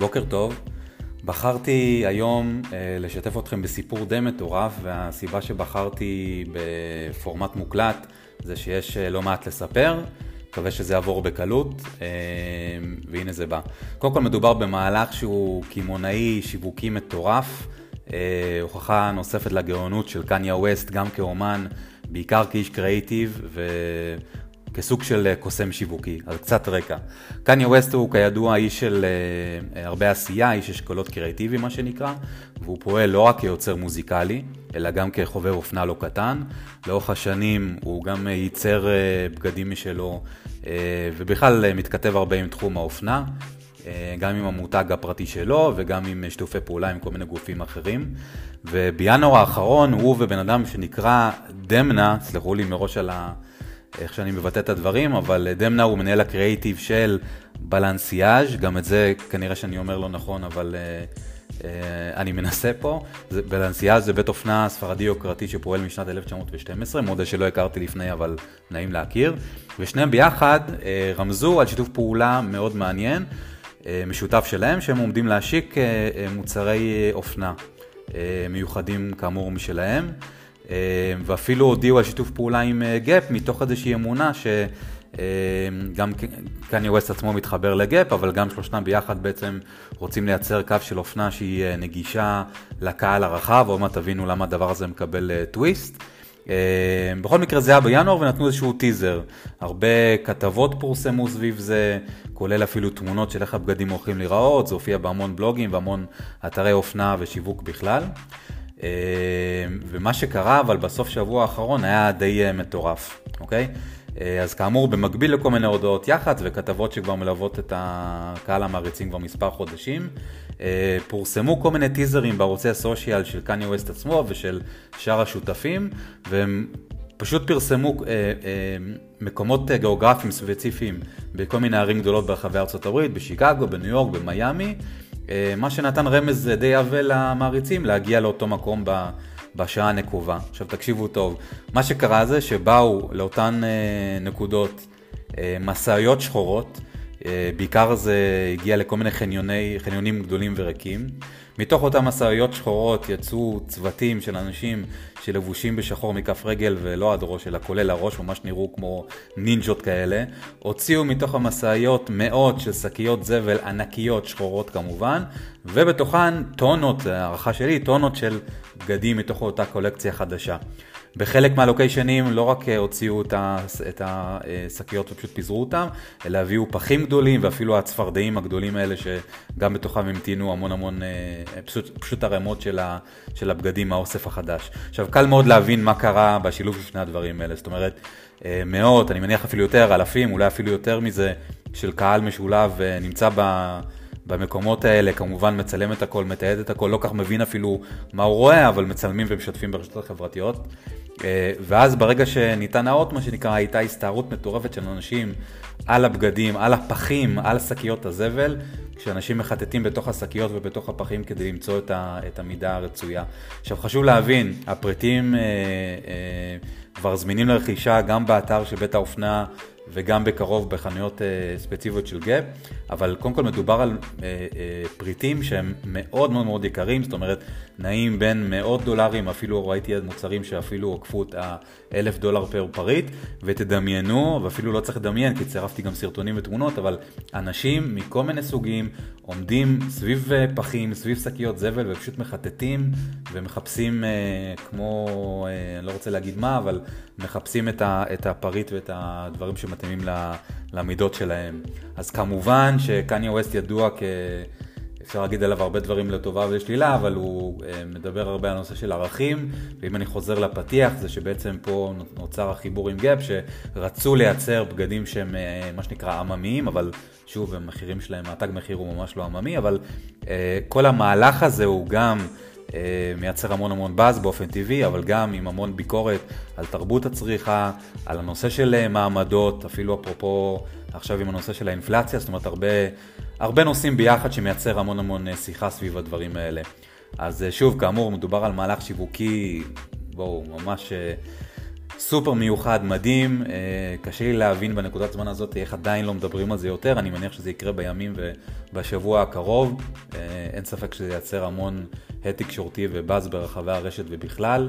בוקר טוב. בחרתי היום אה, לשתף אתכם בסיפור די מטורף, והסיבה שבחרתי בפורמט מוקלט זה שיש אה, לא מעט לספר. מקווה שזה יעבור בקלות, אה, והנה זה בא. קודם כל מדובר במהלך שהוא קמעונאי שיווקי מטורף, אה, הוכחה נוספת לגאונות של קניה ווסט, גם כאומן, בעיקר כאיש קריאיטיב, וכסוג של אה, קוסם שיווקי. אז קצת רקע. קניה ווסט הוא כידוע איש של הרבה עשייה, איש אשכולות קריאיטיבי מה שנקרא, והוא פועל לא רק כיוצר מוזיקלי, אלא גם כחובב אופנה לא קטן. לאורך השנים הוא גם ייצר בגדים משלו, ובכלל מתכתב הרבה עם תחום האופנה. גם עם המותג הפרטי שלו וגם עם שיתופי פעולה עם כל מיני גופים אחרים. ובינואר האחרון הוא ובן אדם שנקרא דמנה, סלחו לי מראש על ה... איך שאני מבטא את הדברים, אבל דמנה הוא מנהל הקריאיטיב של בלנסיאז', גם את זה כנראה שאני אומר לא נכון, אבל uh, uh, אני מנסה פה. בלנסיאז' זה בית אופנה ספרדי יוקרתי שפועל משנת 1912, מודה שלא הכרתי לפני, אבל נעים להכיר. ושניהם ביחד uh, רמזו על שיתוף פעולה מאוד מעניין. אה, משותף שלהם, שהם עומדים להשיק אה, אה, מוצרי אופנה מיוחדים כאמור משלהם, ואפילו הודיעו על שיתוף פעולה עם Gap מתוך איזושהי אמונה שגם קניה ווסט עצמו מתחבר ל Gap, אבל גם שלושתם ביחד בעצם רוצים לייצר קו של אופנה שהיא נגישה לקהל הרחב, עוד מעט תבינו למה הדבר הזה מקבל טוויסט. אה, בכל מקרה זה היה בינואר ונתנו איזשהו טיזר. הרבה כתבות פורסמו סביב זה, כולל אפילו תמונות של איך הבגדים הולכים להיראות, זה הופיע בהמון בלוגים והמון אתרי אופנה ושיווק בכלל. אה, ומה שקרה אבל בסוף שבוע האחרון היה די אה, מטורף, אוקיי? אז כאמור, במקביל לכל מיני הודעות יח"צ וכתבות שכבר מלוות את הקהל המעריצים כבר מספר חודשים, אה, פורסמו כל מיני טיזרים בערוצי הסושיאל של קניה ווסט עצמו ושל שאר השותפים, והם פשוט פרסמו אה, אה, מקומות גיאוגרפיים ספציפיים בכל מיני ערים גדולות ברחבי הברית, בשיקגו, בניו יורק, במיאמי, מה שנתן רמז די עבה למעריצים להגיע לאותו מקום. בשעה הנקובה. עכשיו תקשיבו טוב, מה שקרה זה שבאו לאותן נקודות משאיות שחורות, אה, בעיקר זה הגיע לכל מיני חניוני, חניונים גדולים וריקים. מתוך אותן משאיות שחורות יצאו צוותים של אנשים שלבושים בשחור מכף רגל ולא עד ראש, אלא כולל הראש, ממש נראו כמו נינג'ות כאלה. הוציאו מתוך המשאיות מאות של שקיות זבל ענקיות שחורות כמובן, ובתוכן טונות, הערכה שלי, טונות של בגדים מתוך אותה קולקציה חדשה. בחלק מהלוקיישנים לא רק אה, הוציאו את השקיות ופשוט פיזרו אותם, אלא הביאו פחים גדולים ואפילו הצפרדעים הגדולים האלה שגם בתוכם המתינו המון המון, אה, פשוט, פשוט הרמות של, ה, של הבגדים מהאוסף החדש. עכשיו קל מאוד להבין מה קרה בשילוב של שני הדברים האלה, זאת אומרת אה, מאות, אני מניח אפילו יותר, אלפים, אולי אפילו יותר מזה, של קהל משולב נמצא ב... במקומות האלה, כמובן מצלם את הכל, מתעד את הכל, לא כך מבין אפילו מה הוא רואה, אבל מצלמים ומשתפים ברשתות החברתיות. אה, ואז ברגע שניתן האות, מה שנקרא, הייתה הסתערות מטורפת של אנשים על הבגדים, על הפחים, על שקיות הזבל, כשאנשים מחטטים בתוך השקיות ובתוך הפחים כדי למצוא את, ה, את המידה הרצויה. עכשיו חשוב להבין, הפריטים אה, אה, כבר זמינים לרכישה גם באתר של בית האופנה וגם בקרוב בחנויות אה, ספציפיות של Gap, אבל קודם כל מדובר על אה, אה, פריטים שהם מאוד מאוד מאוד יקרים, זאת אומרת נעים בין מאות דולרים, אפילו ראיתי מוצרים שאפילו עקפו את האלף דולר פר פריט, ותדמיינו, ואפילו לא צריך לדמיין כי צירפתי גם סרטונים ותמונות, אבל אנשים מכל מיני סוגים עומדים סביב פחים, סביב שקיות זבל ופשוט מחטטים ומחפשים כמו, אני לא רוצה להגיד מה, אבל מחפשים את הפריט ואת הדברים שמתאים. מתאימים למידות שלהם. אז כמובן שקניה ווסט ידוע כ... אפשר להגיד עליו הרבה דברים לטובה ולשלילה, אבל הוא אה, מדבר הרבה על נושא של ערכים, ואם אני חוזר לפתיח, זה שבעצם פה נוצר החיבור עם גאפ, שרצו לייצר בגדים שהם אה, מה שנקרא עממיים, אבל שוב, המחירים שלהם, התג מחיר הוא ממש לא עממי, אבל אה, כל המהלך הזה הוא גם... אה, מייצר המון המון באז באופן טבעי, אבל גם עם המון ביקורת על תרבות הצריכה, על הנושא של אה, מעמדות, אפילו אפרופו עכשיו עם הנושא של האינפלציה, זאת אומרת הרבה, הרבה נושאים ביחד שמייצר המון המון אה, שיחה סביב הדברים האלה. אז שוב, כאמור, מדובר על מהלך שיווקי, בואו, ממש סופר מיוחד, מדהים, קשה לי להבין בנקודת זמן הזאת איך עדיין לא מדברים על זה יותר, אני מניח שזה יקרה בימים ובשבוע הקרוב, אין ספק שזה ייצר המון הד תקשורתי ובאז ברחבי הרשת ובכלל.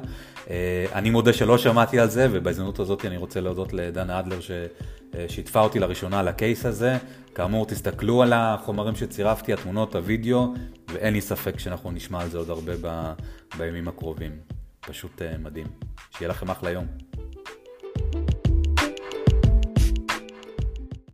אני מודה שלא שמעתי על זה ובהזדמנות הזאת אני רוצה להודות לדנה אדלר ששיתפה אותי לראשונה על הקייס הזה. כאמור, תסתכלו על החומרים שצירפתי, התמונות, הוידאו, ואין לי ספק שאנחנו נשמע על זה עוד הרבה ב, בימים הקרובים. פשוט מדהים. שיהיה לכם אחלה יום.